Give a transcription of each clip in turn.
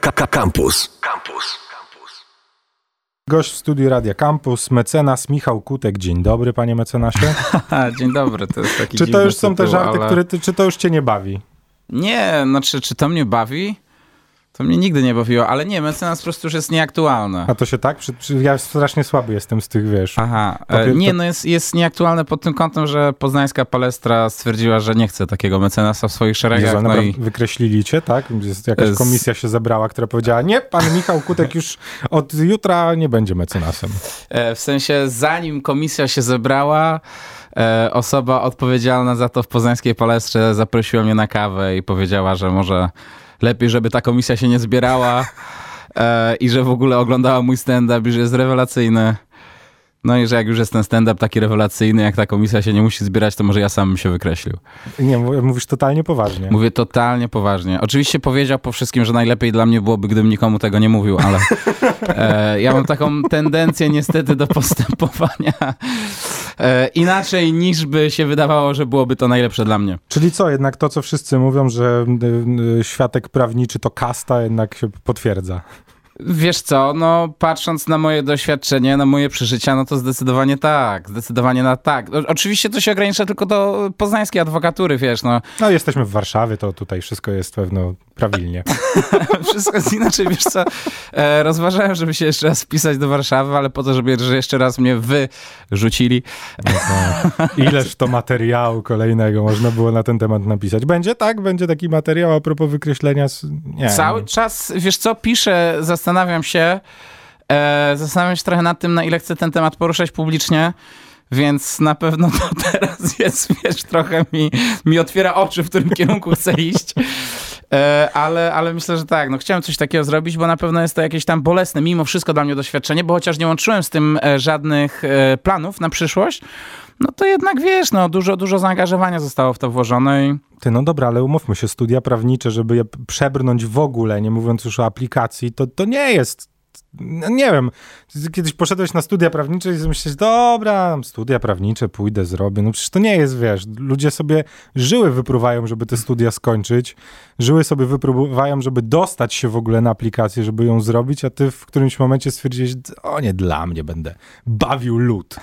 Campus. Campus. Gość w studiu Radia Campus, mecenas Michał Kutek. Dzień dobry, panie mecenasie. Dzień dobry, to jest taki Czy to już są tytuł, te żarty, ale... które ty, czy to już cię nie bawi? Nie, znaczy, czy to mnie bawi? To mnie nigdy nie bawiło, ale nie, mecenas po prostu już jest nieaktualne. A to się tak? Ja strasznie słaby jestem z tych, wiesz. Aha, e, nie, to- no jest, jest nieaktualne pod tym kątem, że poznańska palestra stwierdziła, że nie chce takiego mecenasa w swoich szeregach, Jezu, no i Wykreślili cię, tak? Jest jakaś Z- komisja się zebrała, która powiedziała, nie, pan Michał Kutek już od jutra nie będzie mecenasem. e, w sensie zanim komisja się zebrała, e, osoba odpowiedzialna za to w poznańskiej palestrze zaprosiła mnie na kawę i powiedziała, że może lepiej, żeby ta komisja się nie zbierała e, i że w ogóle oglądała mój stand-up i że jest rewelacyjny. No i że jak już jest ten stand-up taki rewelacyjny, jak ta komisja się nie musi zbierać, to może ja sam bym się wykreślił. Nie, mów- mówisz totalnie poważnie. Mówię totalnie poważnie. Oczywiście powiedział po wszystkim, że najlepiej dla mnie byłoby, gdybym nikomu tego nie mówił, ale e, ja mam taką tendencję niestety do postępowania e, inaczej niż by się wydawało, że byłoby to najlepsze dla mnie. Czyli co, jednak to, co wszyscy mówią, że y, y, światek prawniczy to kasta, jednak się potwierdza. Wiesz co, no patrząc na moje doświadczenie, na moje przeżycia, no to zdecydowanie tak, zdecydowanie na tak. O, oczywiście to się ogranicza tylko do poznańskiej adwokatury, wiesz, no No, jesteśmy w Warszawie, to tutaj wszystko jest pewno prawilnie. Wszystko jest inaczej, wiesz co, e, rozważałem, żeby się jeszcze raz wpisać do Warszawy, ale po to, żeby że jeszcze raz mnie wyrzucili. No, to ileż to materiału kolejnego można było na ten temat napisać. Będzie tak? Będzie taki materiał a propos wykreślenia? z- Nie. Cały czas, wiesz co, piszę, zastanawiam się, e, zastanawiam się trochę nad tym, na ile chcę ten temat poruszać publicznie, więc na pewno to teraz jest, wiesz, trochę mi, mi otwiera oczy, w którym kierunku chcę iść. E, ale, ale myślę, że tak, no chciałem coś takiego zrobić, bo na pewno jest to jakieś tam bolesne, mimo wszystko dla mnie doświadczenie, bo chociaż nie łączyłem z tym e, żadnych e, planów na przyszłość, no to jednak wiesz, no dużo, dużo zaangażowania zostało w to włożone i Ty, no dobra, ale umówmy się, studia prawnicze, żeby je przebrnąć w ogóle, nie mówiąc już o aplikacji, to, to nie jest... no Nie wiem, kiedyś poszedłeś na studia prawnicze i myślisz, dobra, studia prawnicze, pójdę, zrobię. No przecież to nie jest, wiesz, ludzie sobie żyły wypruwają, żeby te studia skończyć, żyły sobie wypruwają, żeby dostać się w ogóle na aplikację, żeby ją zrobić, a ty w którymś momencie stwierdziłeś, o nie, dla mnie będę bawił lud.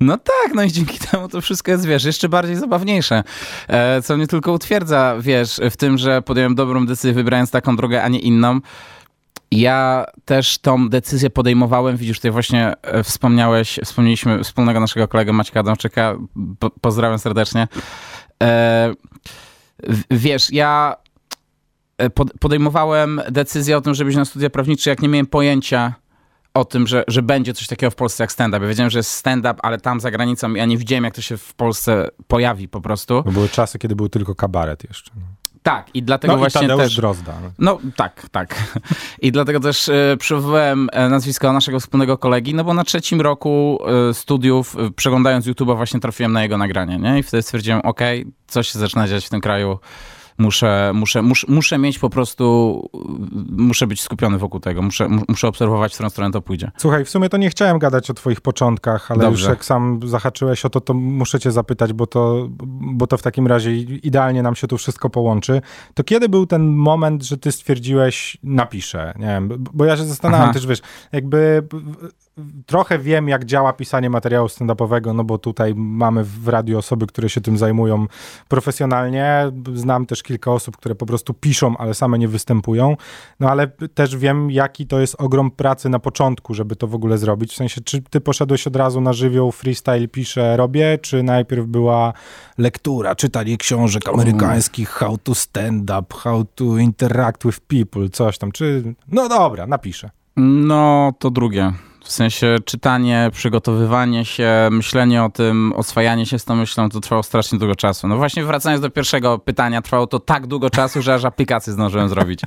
No tak, no i dzięki temu to wszystko jest, wiesz, jeszcze bardziej zabawniejsze. E, co mnie tylko utwierdza, wiesz, w tym, że podjąłem dobrą decyzję, wybrając taką drogę, a nie inną. Ja też tą decyzję podejmowałem, widzisz, tutaj właśnie e, wspomniałeś, wspomnieliśmy wspólnego naszego kolegę Maćka Adamczyka, po, pozdrawiam serdecznie. E, wiesz, ja e, pod, podejmowałem decyzję o tym, żeby iść na studia prawnicze, jak nie miałem pojęcia, o tym, że, że będzie coś takiego w Polsce jak stand-up. Ja wiedziałem, że jest stand-up, ale tam za granicą ja nie widziałem, jak to się w Polsce pojawi po prostu. Były czasy, kiedy był tylko kabaret jeszcze. Tak, i dlatego no i właśnie Tadeusz też... Drozda. no. Tak, tak. I dlatego też przywołałem e, nazwisko naszego wspólnego kolegi, no bo na trzecim roku e, studiów, przeglądając YouTube'a, właśnie trafiłem na jego nagranie, nie? I wtedy stwierdziłem, okej, coś się zaczyna dziać w tym kraju, muszę, muszę, muszę, muszę mieć po prostu, muszę być skupiony wokół tego, muszę, mu- muszę obserwować, w którą stronę to pójdzie. Słuchaj, w sumie to nie chciałem gadać o twoich początkach, ale Dobrze. już jak sam zahaczyłeś o to, to muszę cię zapytać, bo to, bo to w takim razie idealnie nam się tu wszystko połączy. To kiedy był ten moment, że ty stwierdziłeś, napiszę? Nie wiem, bo ja się zastanawiam Aha. też, wiesz, jakby trochę wiem, jak działa pisanie materiału stand-upowego, no bo tutaj mamy w radiu osoby, które się tym zajmują profesjonalnie. Znam też kilka osób, które po prostu piszą, ale same nie występują. No ale też wiem, jaki to jest ogrom pracy na początku, żeby to w ogóle zrobić. W sensie, czy ty poszedłeś od razu na żywioł, freestyle, piszę, robię, czy najpierw była lektura, czytanie książek amerykańskich, how to stand up, how to interact with people, coś tam, czy... No dobra, napiszę. No, to drugie. W sensie czytanie, przygotowywanie się, myślenie o tym, oswajanie się z tą myślą, to trwało strasznie długo czasu. No właśnie wracając do pierwszego pytania, trwało to tak długo czasu, że aż aplikację zdążyłem zrobić.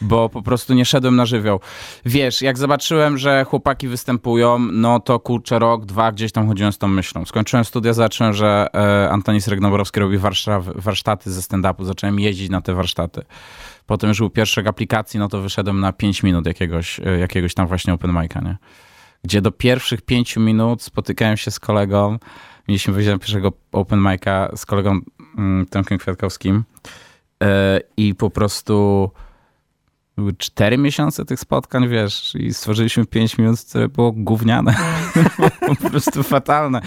Bo po prostu nie szedłem na żywioł. Wiesz, jak zobaczyłem, że chłopaki występują, no to kurczę rok, dwa gdzieś tam chodziłem z tą myślą. Skończyłem studia, zobaczyłem, że e, Antoni Sregnoborowski robi warsztaty ze stand-upu. Zacząłem jeździć na te warsztaty. Potem już był pierwszy aplikacji, no to wyszedłem na 5 minut jakiegoś, e, jakiegoś tam właśnie open mic'a, nie? Gdzie do pierwszych 5 minut spotykałem się z kolegą, mieliśmy wyjść na pierwszego open mic'a z kolegą mm, Tomkiem Kwiatkowskim e, i po prostu były cztery miesiące tych spotkań, wiesz, i stworzyliśmy pięć minut, które było gówniane. po prostu fatalne.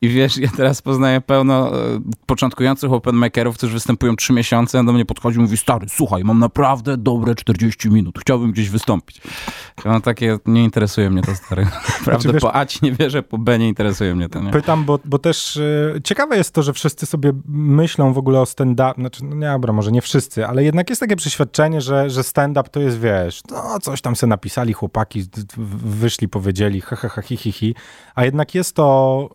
I wiesz, ja teraz poznaję pełno e, początkujących openmakerów, którzy występują trzy miesiące, a do mnie podchodzi i mówi, stary, słuchaj, mam naprawdę dobre 40 minut, chciałbym gdzieś wystąpić. Ja mam takie, nie interesuje mnie to, stary. Naprawdę znaczy, po A ci nie wierzę, po B nie interesuje mnie to, nie? Pytam, bo, bo też y, ciekawe jest to, że wszyscy sobie myślą w ogóle o stand-up, znaczy, no nie, dobra, może nie wszyscy, ale jednak jest takie przeświadczenie, że, że stand-up to jest, wiesz, no coś tam sobie napisali chłopaki, wyszli, powiedzieli, ha, ha, ha, hi, hi, hi. A jednak jest to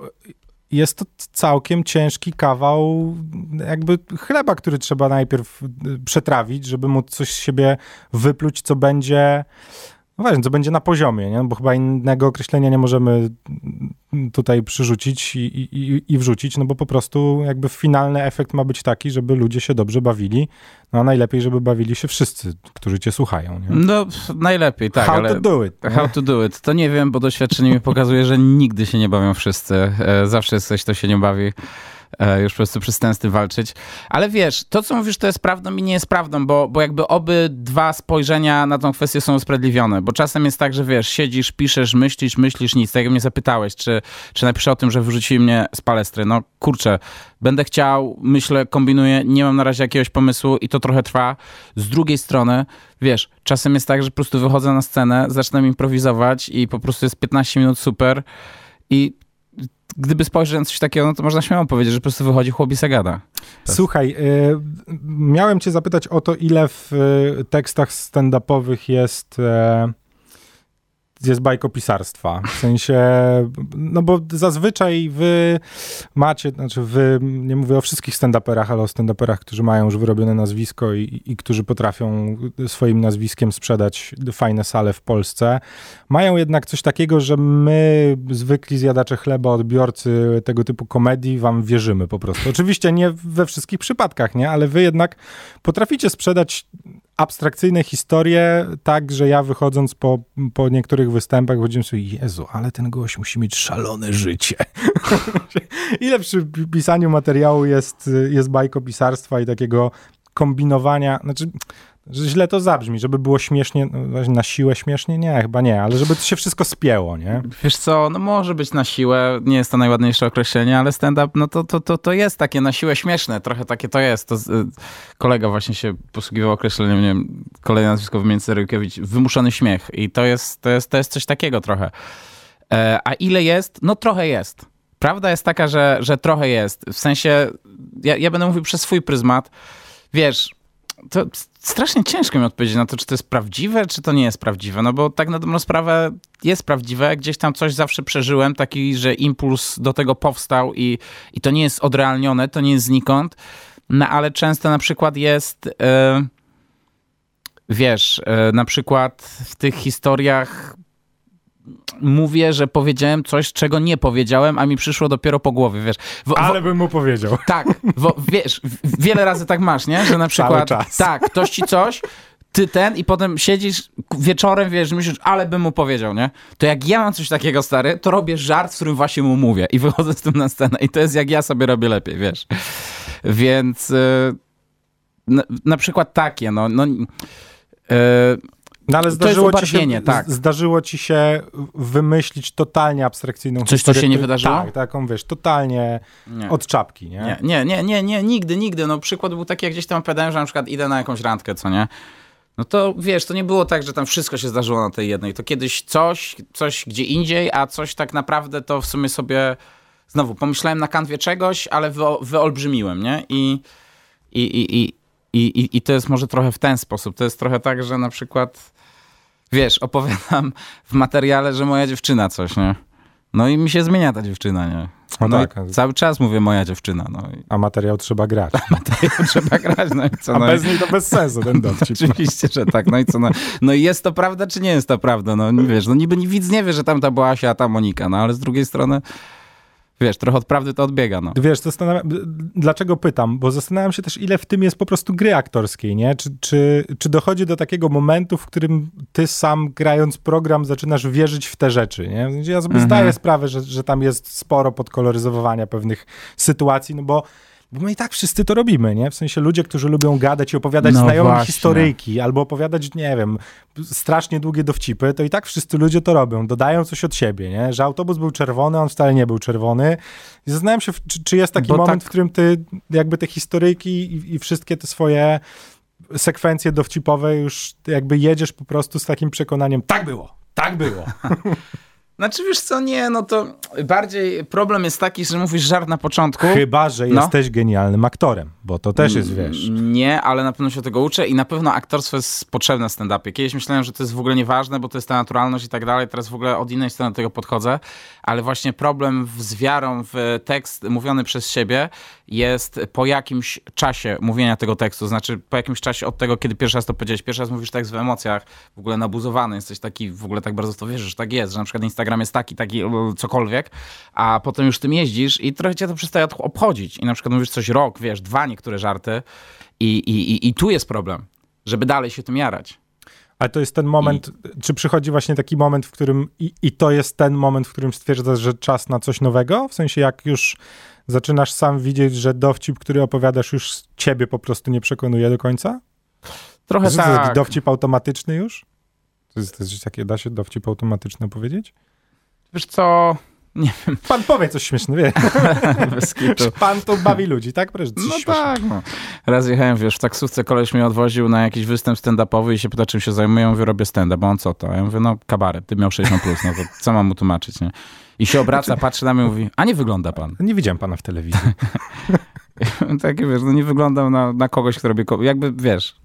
jest to całkiem ciężki kawał jakby chleba, który trzeba najpierw przetrawić, żeby móc coś z siebie wypluć, co będzie no właśnie, co będzie na poziomie, nie? bo chyba innego określenia nie możemy tutaj przyrzucić i, i, i wrzucić, no bo po prostu jakby finalny efekt ma być taki, żeby ludzie się dobrze bawili, no a najlepiej, żeby bawili się wszyscy, którzy cię słuchają. Nie? No najlepiej, tak. How ale to do it. How to do it. To nie wiem, bo doświadczenie mi pokazuje, że nigdy się nie bawią wszyscy. E, zawsze jest coś, kto się nie bawi. E, już po prostu przestałem z tym walczyć. Ale wiesz, to co mówisz, to jest prawdą i nie jest prawdą, bo, bo jakby obydwa spojrzenia na tą kwestię są usprawiedliwione, bo czasem jest tak, że wiesz, siedzisz, piszesz, myślisz, myślisz nic. Tak jak mnie zapytałeś, czy, czy napiszę o tym, że wyrzucili mnie z palestry. No kurczę, będę chciał, myślę, kombinuję, nie mam na razie jakiegoś pomysłu i to trochę trwa. Z drugiej strony, wiesz, czasem jest tak, że po prostu wychodzę na scenę, zaczynam improwizować i po prostu jest 15 minut super i gdyby spojrzeć na coś takiego, no to można śmiało powiedzieć, że po prostu wychodzi chłop i gada. Słuchaj, y, miałem cię zapytać o to, ile w y, tekstach stand-upowych jest... Jest bajkopisarstwa. W sensie, no bo zazwyczaj wy macie, znaczy wy, nie mówię o wszystkich stand-uperach, ale o stand-uperach, którzy mają już wyrobione nazwisko i, i którzy potrafią swoim nazwiskiem sprzedać fajne sale w Polsce. Mają jednak coś takiego, że my, zwykli zjadacze chleba, odbiorcy tego typu komedii, wam wierzymy po prostu. Oczywiście nie we wszystkich przypadkach, nie? Ale wy jednak potraficie sprzedać abstrakcyjne historie, tak, że ja wychodząc po, po niektórych występach powiedziałem sobie, Jezu, ale ten gość musi mieć szalone życie. Ile przy pisaniu materiału jest, jest bajkopisarstwa i takiego kombinowania, znaczy że źle to zabrzmi, żeby było śmiesznie, no, na siłę śmiesznie? Nie, chyba nie, ale żeby to się wszystko spięło, nie? Wiesz co, no może być na siłę, nie jest to najładniejsze określenie, ale stand-up, no to, to, to, to jest takie na siłę śmieszne, trochę takie to jest. To, y, kolega właśnie się posługiwał określeniem, nie wiem, kolejne nazwisko wymienić Serykiewicz, wymuszony śmiech i to jest, to jest, to jest coś takiego trochę. E, a ile jest? No trochę jest. Prawda jest taka, że, że trochę jest. W sensie, ja, ja będę mówił przez swój pryzmat, wiesz, to strasznie ciężko mi odpowiedzieć na to, czy to jest prawdziwe, czy to nie jest prawdziwe, no bo tak na dobrą sprawę jest prawdziwe, gdzieś tam coś zawsze przeżyłem, taki, że impuls do tego powstał i, i to nie jest odrealnione, to nie jest znikąd, no ale często na przykład jest... Yy, wiesz, yy, na przykład w tych historiach mówię, że powiedziałem coś, czego nie powiedziałem, a mi przyszło dopiero po głowie, wiesz. W, Ale bym mu powiedział. Tak, wiesz, wiele razy tak masz, nie? Że na przykład, tak, ktoś ci coś, ty ten i potem siedzisz wieczorem, wiesz, myślisz, ale bym mu powiedział, nie? To jak ja mam coś takiego, stary, to robię żart, w którym właśnie mu mówię i wychodzę z tym na scenę i to jest jak ja sobie robię lepiej, wiesz. Więc yy, na, na, przykład takie, no, no yy, no ale zdarzyło ci, się, tak. zdarzyło ci się wymyślić totalnie abstrakcyjną Coś, historię. Coś, co się nie wydarzyło? Tak, taką, wiesz, totalnie nie. od czapki, nie? Nie, nie, nie, nie, nigdy, nigdy. No przykład był taki, jak gdzieś tam opowiadałem, że na przykład idę na jakąś randkę, co nie? No to wiesz, to nie było tak, że tam wszystko się zdarzyło na tej jednej. To kiedyś coś, coś gdzie indziej, a coś tak naprawdę to w sumie sobie znowu pomyślałem na kanwie czegoś, ale wyolbrzymiłem, nie? I, i, i, i, i, i to jest może trochę w ten sposób. To jest trochę tak, że na przykład wiesz, opowiadam w materiale, że moja dziewczyna coś, nie? No i mi się zmienia ta dziewczyna, nie? No, no tak. Cały czas mówię moja dziewczyna. No. A materiał trzeba grać. A materiał trzeba grać, no i co? A no bez niej to bez sensu ten dowcip. Oczywiście, że tak. No i co? No, no i jest to prawda, czy nie jest to prawda? No wiesz, no niby widz nie wie, że tam ta była Asia, a ta Monika, no ale z drugiej strony wiesz, trochę od prawdy to odbiega, no. Wiesz, zastanawiam, dlaczego pytam, bo zastanawiam się też, ile w tym jest po prostu gry aktorskiej, nie? Czy, czy, czy dochodzi do takiego momentu, w którym ty sam grając program zaczynasz wierzyć w te rzeczy, nie? Ja sobie mhm. zdaję sprawę, że, że tam jest sporo podkoloryzowania pewnych sytuacji, no bo Bo my i tak wszyscy to robimy, nie? W sensie ludzie, którzy lubią gadać i opowiadać No znajomym właśnie. historyjki, albo opowiadać, nie wiem, strasznie długie dowcipy, to i tak wszyscy ludzie to robią. Dodają coś od siebie, nie? Że autobus był czerwony, on wcale nie był czerwony. I zastanawiam się, czy, czy jest taki Bo moment, tak- w którym ty jakby te historyjki i, i wszystkie te swoje sekwencje dowcipowe już jakby jedziesz po prostu z takim przekonaniem, tak było, tak było. Znaczy wiesz co, nie, no to bardziej problem jest taki, że mówisz żart na początku. Chyba, że No. jesteś genialnym aktorem, bo to też jest, wiesz... Nie, ale na pewno się tego uczę i na pewno aktorstwo jest potrzebne w stand-upie. Kiedyś myślałem, że to jest w ogóle nieważne, bo to jest ta naturalność i tak dalej. Teraz w ogóle od innej strony do tego podchodzę, ale właśnie problem z wiarą w tekst mówiony przez siebie jest po jakimś czasie mówienia tego tekstu. Znaczy po jakimś czasie od tego, kiedy pierwszy raz to powiedziałeś. Pierwszy raz mówisz tekst w emocjach, w ogóle nabuzowany, jesteś taki, w ogóle tak bardzo w to wierzysz, że tak jest, że na przykład Instagram jest taki, taki, e, cokolwiek, a potem już tym jeździsz i trochę cię to przestaje od- obchodzić. I na przykład mówisz coś rok, wiesz, dwa niektóre żarty i, i, i, i tu jest problem, żeby dalej się tym jarać. Ale to jest ten moment, czy przychodzi właśnie taki moment, w którym i, i to jest ten moment, w którym stwierdzasz, że czas na coś nowego? W sensie jak już zaczynasz sam widzieć, że dowcip, który opowiadasz już ciebie po prostu nie przekonuje do końca? Trochę To jest taki tak. dowcip automatyczny już? To jest, to jest takie, da się dowcip automatyczny powiedzieć? Wiesz co, Pan powie coś śmiesznego, wie. Pan to bawi ludzi, tak? Coś No śmiesznego. tak, no. Raz jechałem, wiesz, w taksówce koleś mnie odwoził na jakiś występ stand-upowy i się pyta, czym się zajmuję. Ja mówię, robię stand-up. A on co to? Ja mówię, no kabaret, ty miał 60+, plus, no to co mam mu tłumaczyć, nie? I się obraca, patrzy na mnie i mówi, a nie wygląda pan. Nie widziałem pana w telewizji. Takie, wiesz, no nie wyglądam na, na kogoś, kto robi, ko- jakby, wiesz,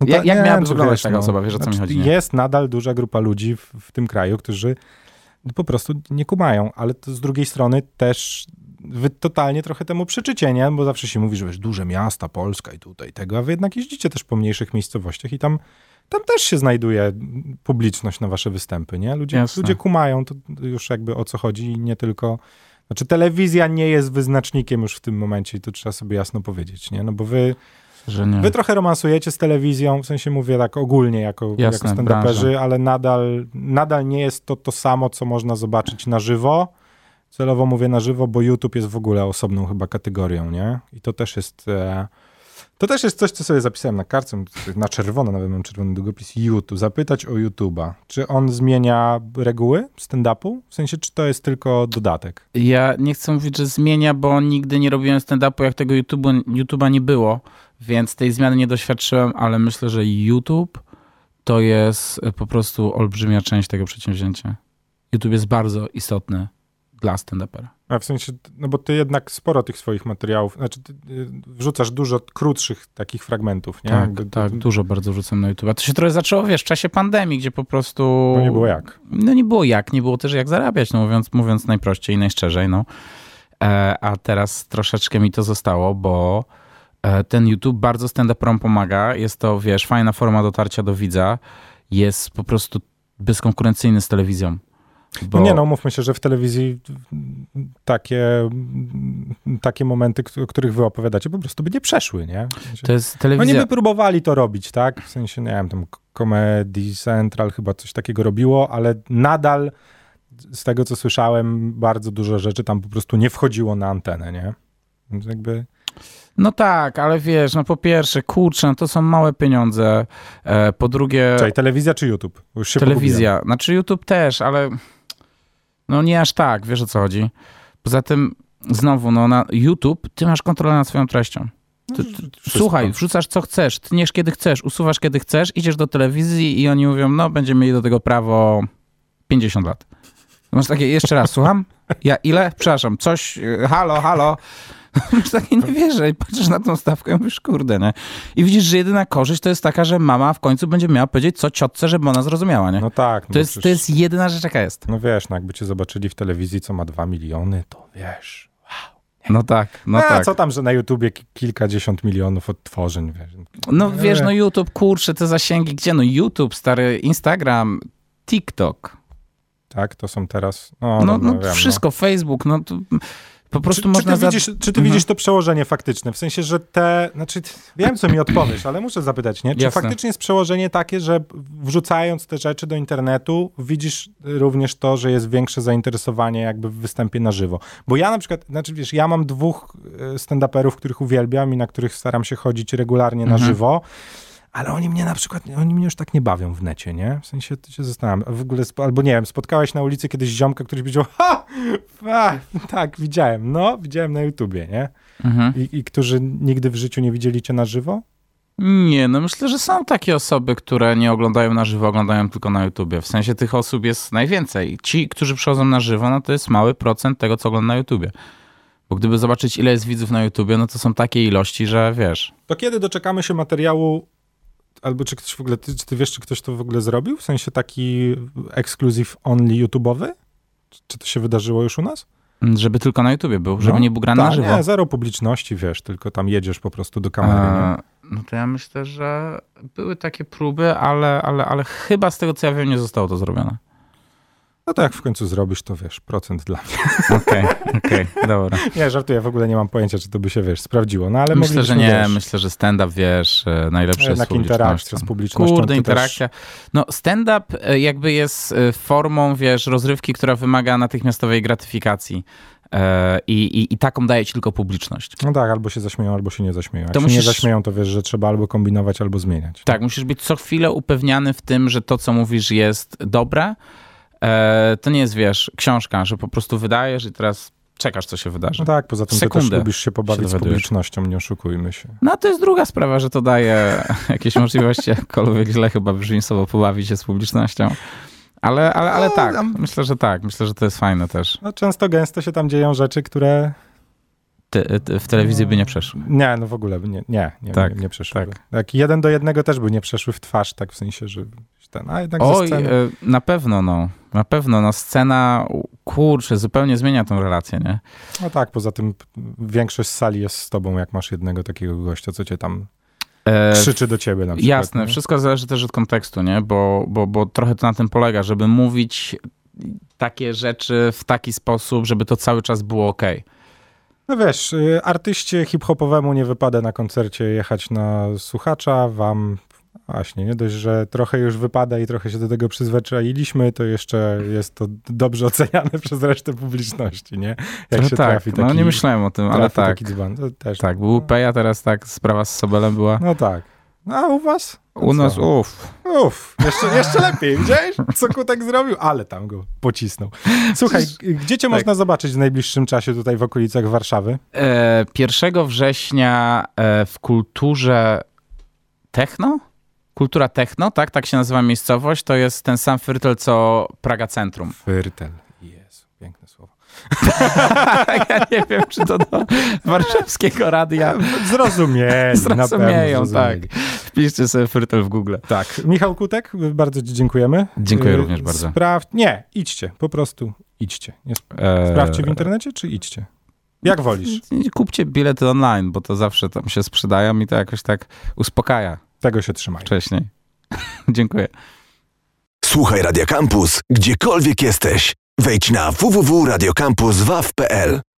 No Jak- jak miałaby wyglądać taka osoba? Wiesz, o co mi chodzi, nie? Jest nadal duża grupa ludzi w, w tym kraju, którzy po prostu nie kumają, ale to z drugiej strony też wy totalnie trochę temu przeczycie, nie? Bo zawsze się mówi, że wiesz, duże miasta, Polska i tutaj tego, a wy jednak jeździcie też po mniejszych miejscowościach i tam, tam też się znajduje publiczność na wasze występy, nie? Ludzie, Jasne. ludzie kumają to już jakby o co chodzi i nie tylko... Znaczy telewizja nie jest wyznacznikiem już w tym momencie i to trzeba sobie jasno powiedzieć, nie? No bo wy... że nie. Wy trochę romansujecie z telewizją, w sensie mówię tak ogólnie jako, Jasne, jako stand-uperzy, ale nadal, nadal nie jest to to samo, co można zobaczyć na żywo. Celowo mówię na żywo, bo YouTube jest w ogóle osobną chyba kategorią, nie? I to też jest... E, to też jest coś, co sobie zapisałem na kartce, na czerwono, nawet mam czerwony długopis, YouTube. Zapytać o YouTube'a. Czy on zmienia reguły stand-upu? W sensie, czy to jest tylko dodatek? Ja nie chcę mówić, że zmienia, bo nigdy nie robiłem stand-upu, jak tego YouTube'a nie było, więc tej zmiany nie doświadczyłem, ale myślę, że YouTube to jest po prostu olbrzymia część tego przedsięwzięcia. YouTube jest bardzo istotny dla stand-upera. A w sensie, no bo ty jednak sporo tych swoich materiałów, znaczy ty y, wrzucasz dużo krótszych takich fragmentów, nie? Tak, Jakby to- tak, dużo bardzo wrzucam na YouTube. A to się trochę zaczęło, wiesz, w czasie pandemii, gdzie po prostu... Bo nie było jak. No nie było jak, nie było też jak zarabiać, no mówiąc, mówiąc najprościej i najszczerzej, no. E, a teraz troszeczkę mi to zostało, bo e, ten YouTube bardzo stand-uperom pomaga. Jest to, wiesz, fajna forma dotarcia do widza. Jest po prostu bezkonkurencyjny z telewizją. Bo... No nie, no mówmy się, że w telewizji takie, takie momenty, o których wy opowiadacie, po prostu by nie przeszły, nie? To jest Oni telewizja... by próbowali to robić, tak? W sensie, nie wiem, tam Comedy Central chyba coś takiego robiło, ale nadal z tego, co słyszałem, bardzo dużo rzeczy tam po prostu nie wchodziło na antenę, nie? Więc jakby... No tak, ale wiesz, no po pierwsze, kurczę, no to są małe pieniądze. E, po drugie... Czyli telewizja czy YouTube? Telewizja. Znaczy YouTube też, ale no nie aż tak, wiesz o co chodzi. Poza tym, znowu, no na YouTube ty masz kontrolę nad swoją treścią. Ty, ty, Wszystko. słuchaj, wrzucasz co chcesz, tniesz kiedy chcesz, usuwasz kiedy chcesz, idziesz do telewizji i oni mówią, no będziemy mieli do tego prawo 50 lat. Masz takie, jeszcze raz, słucham? Ja ile? Przepraszam, coś, y, halo, halo. Masz takie, nie wierzę i patrzysz na tą stawkę i mówisz, kurde, nie? I widzisz, że jedyna korzyść to jest taka, że mama w końcu będzie miała powiedzieć co ciotce, żeby ona zrozumiała, nie? No tak. No To jest, to przecież- jest jedyna rzecz, jaka jest. No wiesz, no jakby cię zobaczyli w telewizji, co ma dwa miliony, to wiesz... No tak, no A tak. co tam, że na YouTubie ki- kilkadziesiąt milionów odtworzeń, wiesz. No wiesz, no YouTube, kurczę, te zasięgi, gdzie? No YouTube, stary, Instagram, TikTok, Tak, to są teraz... No, no, no, no wiem, wszystko, Facebook, no to po prostu czy, można... Czy ty, widzisz, czy ty mhm. widzisz to przełożenie faktyczne? W sensie, że te... Znaczy, wiem, co mi odpowiesz, ale muszę zapytać, nie? Czy Jasne. faktycznie jest przełożenie takie, że wrzucając te rzeczy do internetu, widzisz również to, że jest większe zainteresowanie jakby w występie na żywo? Bo ja na przykład, znaczy wiesz, ja mam dwóch e, stand-uperów, których uwielbiam i na których staram się chodzić regularnie mhm. na żywo ale oni mnie na przykład, oni mnie już tak nie bawią w necie, nie? W sensie, to się zastanawiam, w ogóle, albo nie wiem, spotkałeś na ulicy kiedyś ziomka, który powiedział, ha, a, tak, widziałem, no, widziałem na YouTubie, nie? Mhm. I, I którzy nigdy w życiu nie widzieli cię na żywo? Nie, no myślę, że są takie osoby, które nie oglądają na żywo, oglądają tylko na YouTubie. W sensie tych osób jest najwięcej. Ci, którzy przychodzą na żywo, no to jest mały procent tego, co ogląda na YouTubie. Bo gdyby zobaczyć, ile jest widzów na YouTubie, no to są takie ilości, że wiesz. To kiedy doczekamy się materiału albo czy ktoś w ogóle, ty, czy ty wiesz, czy ktoś to w ogóle zrobił? W sensie taki exclusive only YouTube'owy? Czy to się wydarzyło już u nas? Żeby tylko na YouTubie był, żeby no, nie był grany ta, na żywo. Nie, zero publiczności, wiesz, tylko tam jedziesz po prostu do kamery. No to ja myślę, że były takie próby, ale, ale, ale chyba z tego, co ja wiem, nie zostało to zrobione. No to jak w końcu zrobisz, to wiesz, procent dla mnie. Okej, okay, okej, okay, dobra. Nie, żartuję, w ogóle nie mam pojęcia, czy to by się, wiesz, sprawdziło, no ale Myślę, że nie, wiesz, myślę, że stand-up, wiesz, e, najlepsze jest z interakcja z publicznością. Kurde, interakcja. Też... No stand-up e, jakby jest e, formą, wiesz, rozrywki, która wymaga natychmiastowej gratyfikacji. I, i, I, taką daje ci tylko publiczność. No tak, albo się zaśmieją, albo się nie zaśmieją. Jak to się musisz... nie zaśmieją, to wiesz, że trzeba albo kombinować, albo zmieniać. Tak, musisz być co chwilę upewniany w tym, że to, co mówisz, jest dobre, E, to nie jest, wiesz, książka, że po prostu wydajesz i teraz czekasz, co się wydarzy. No tak, poza tym Sekundę też lubisz się pobawić się z publicznością, nie oszukujmy się. No to jest druga sprawa, że to daje jakieś możliwości, jakkolwiek źle chyba brzmi słowo pobawić się z publicznością. Ale, ale, ale no, tak, myślę, że tak. Myślę, że to jest fajne też. No często, gęsto się tam dzieją rzeczy, które ty, ty w telewizji by nie przeszły. Nie, no w ogóle by nie, nie, nie, tak, nie, nie przeszły. Tak. tak. jeden do jednego też by nie przeszły w twarz, tak w sensie, że ten, a jednak Oj, sceny... E, na pewno, no. Na pewno, no scena, kurczę, zupełnie zmienia tą relację, nie? No tak, poza tym większość sali jest z tobą, jak masz jednego takiego gościa, co cię tam e, krzyczy do ciebie na przykład. Jasne, nie? wszystko zależy też od kontekstu, nie? Bo, bo, bo trochę to na tym polega, żeby mówić takie rzeczy w taki sposób, żeby to cały czas było ok. No wiesz, y, artyście hip-hopowemu nie wypada na koncercie jechać na słuchacza, wam Właśnie, nie dość, że trochę już wypada i trochę się do tego przyzwyczailiśmy, to jeszcze jest to dobrze oceniane przez resztę publiczności, nie? Jak no się tak, trafi taki, no nie myślałem o tym, ale tak. Taki dzban, też, tak, był Peja, teraz tak, sprawa z Sobelem była. No tak. A u was? No u nas, uff. Uff, jeszcze, jeszcze lepiej, widziałeś? Co Kutek zrobił? Ale tam go pocisnął. Słuchaj, gdzie cię tak. można zobaczyć w najbliższym czasie tutaj w okolicach Warszawy? E, 1 września e, w kulturze techno? Kultura Techno, tak? Tak się nazywa miejscowość. To jest ten sam Fyrtel, co Praga Centrum. Fyrtel. Jezu, piękne słowo. ja nie wiem, czy to do warszawskiego radia. Zrozumieli. Zrozumieją, tak. Wpiszcie sobie Fyrtel w Google. Tak. Michał Kutek, bardzo ci dziękujemy. Dziękuję y, również bardzo. Spraw... Nie, idźcie, po prostu idźcie. Nie sp... eee... Sprawdźcie w internecie, czy idźcie? Jak wolisz? Kupcie bilety online, bo to zawsze tam się sprzedają i to jakoś tak uspokaja. Tego się trzymaj. Wcześniej. Dziękuję. Słuchaj Radio Campus, gdziekolwiek jesteś. Wejdź na www.radiocampus.waw.pl